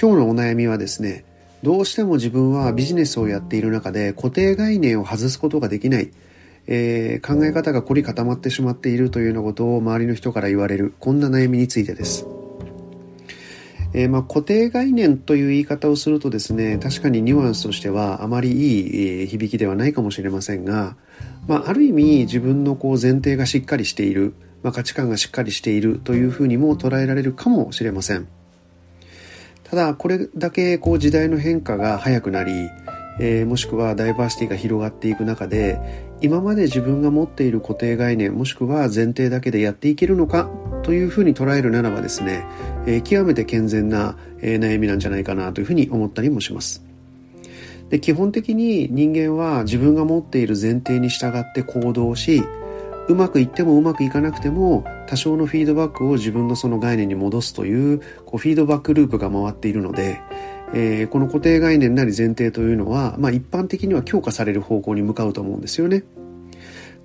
今日のお悩みはですねどうしても自分はビジネスをやっている中で固定概念を外すことができない、えー、考え方が凝り固まってしまっているというようなことを周りの人から言われるこんな悩みについてです。えー、まあ、固定概念という言い方をするとですね確かにニュアンスとしてはあまりいい響きではないかもしれませんが、まあ、ある意味自分のこう前提がしっかりしている、まあ、価値観がしっかりしているというふうにも捉えられるかもしれません。ただこれだけこう時代の変化が早くなり、えー、もしくはダイバーシティが広がっていく中で今まで自分が持っている固定概念もしくは前提だけでやっていけるのかというふうに捉えるならばですね、えー、極めて健全な、えー、悩みなんじゃないかなというふうに思ったりもします。で基本的に人間は自分が持っている前提に従って行動しうまくいってもうまくいかなくても多少のフィードバックを自分のその概念に戻すというこうフィードバックループが回っているので、えー、この固定概念なり前提というのは、まあ、一般的には強化される方向に向かうと思うんですよね。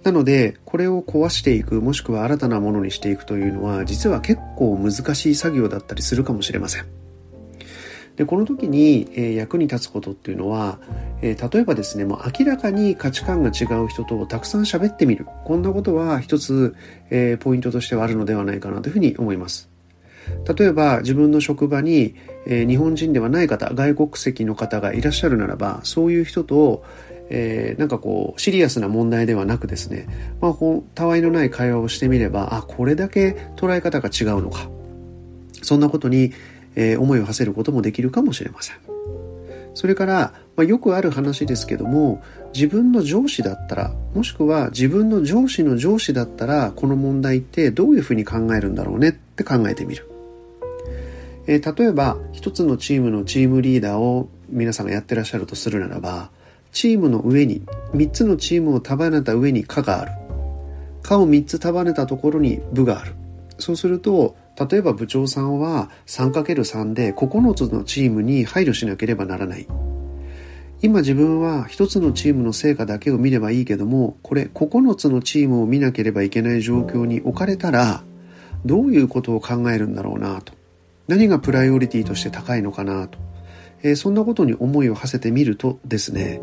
なのでこれを壊していくもしくは新たなものにしていくというのは実は結構難しい作業だったりするかもしれません。でこの時に、えー、役に立つことっていうのは、えー、例えばですねもう明らかに価値観が違う人とたくさん喋ってみる。こんなことは一つ、えー、ポイントとしてはあるのではないかなというふうに思います。例えば自分の職場に、えー、日本人ではない方外国籍の方がいらっしゃるならばそういう人とえー、なんかこうシリアスな問題ではなくですね、まあ、たわいのない会話をしてみればあこれだけ捉え方が違うのか。そんなことに、えー、思いを馳せることもできるかもしれません。それから、まあ、よくある話ですけども自分の上司だったらもしくは自分の上司の上司だったらこの問題ってどういうふうに考えるんだろうねって考えてみる。えー、例えば一つのチームのチームリーダーを皆さんがやってらっしゃるとするならばチームの上に3つのチームを束ねた上に課がある課を3つ束ねたところに部があるそうすると例えば部長さんは 3×3 で9つのチームに配慮しなければならない。今自分は1つのチームの成果だけを見ればいいけども、これ9つのチームを見なければいけない状況に置かれたら、どういうことを考えるんだろうなと。何がプライオリティとして高いのかなと。えー、そんなことに思いを馳せてみるとですね、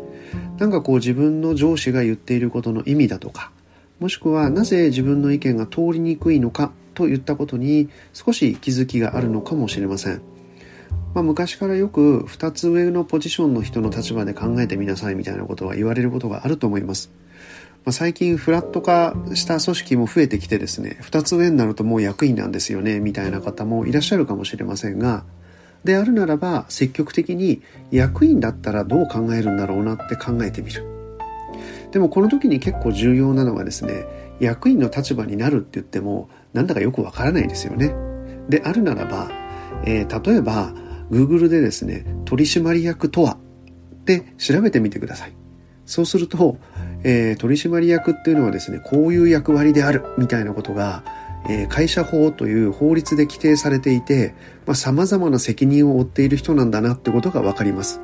なんかこう自分の上司が言っていることの意味だとか、もしくはなぜ自分の意見が通りにくいのかと言ったことに少し気づきがあるのかもしれません。まあ、昔からよく2つ上のポジションの人の立場で考えてみなさいみたいなことは言われることがあると思います。まあ、最近フラット化した組織も増えてきてですね、2つ上になるともう役員なんですよね、みたいな方もいらっしゃるかもしれませんが、であるならば積極的に役員だったらどう考えるんだろうなって考えてみる。でもこの時に結構重要なのはですね、役員の立場になるって言ってもなんだかよくわからないですよね。であるならば、えー、例えば Google でですね取締役とはって調べてみてください。そうすると、えー、取締役っていうのはですねこういう役割であるみたいなことが、えー、会社法という法律で規定されていて、まあ、様々な責任を負っている人なんだなってことがわかります。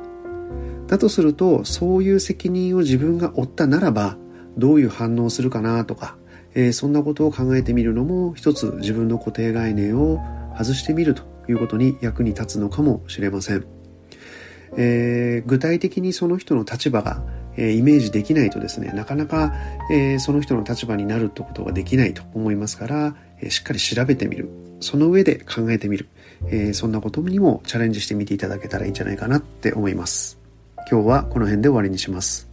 だとするとそういう責任を自分が負ったならばどういう反応をするかなとかえー、そんなことを考えてみるのも一つ自分の固定概念を外してみるということに役に立つのかもしれません。えー、具体的にその人の立場が、えー、イメージできないとですね、なかなか、え、その人の立場になるってことができないと思いますから、えしっかり調べてみる。その上で考えてみる。えそんなことにもチャレンジしてみていただけたらいいんじゃないかなって思います。今日はこの辺で終わりにします。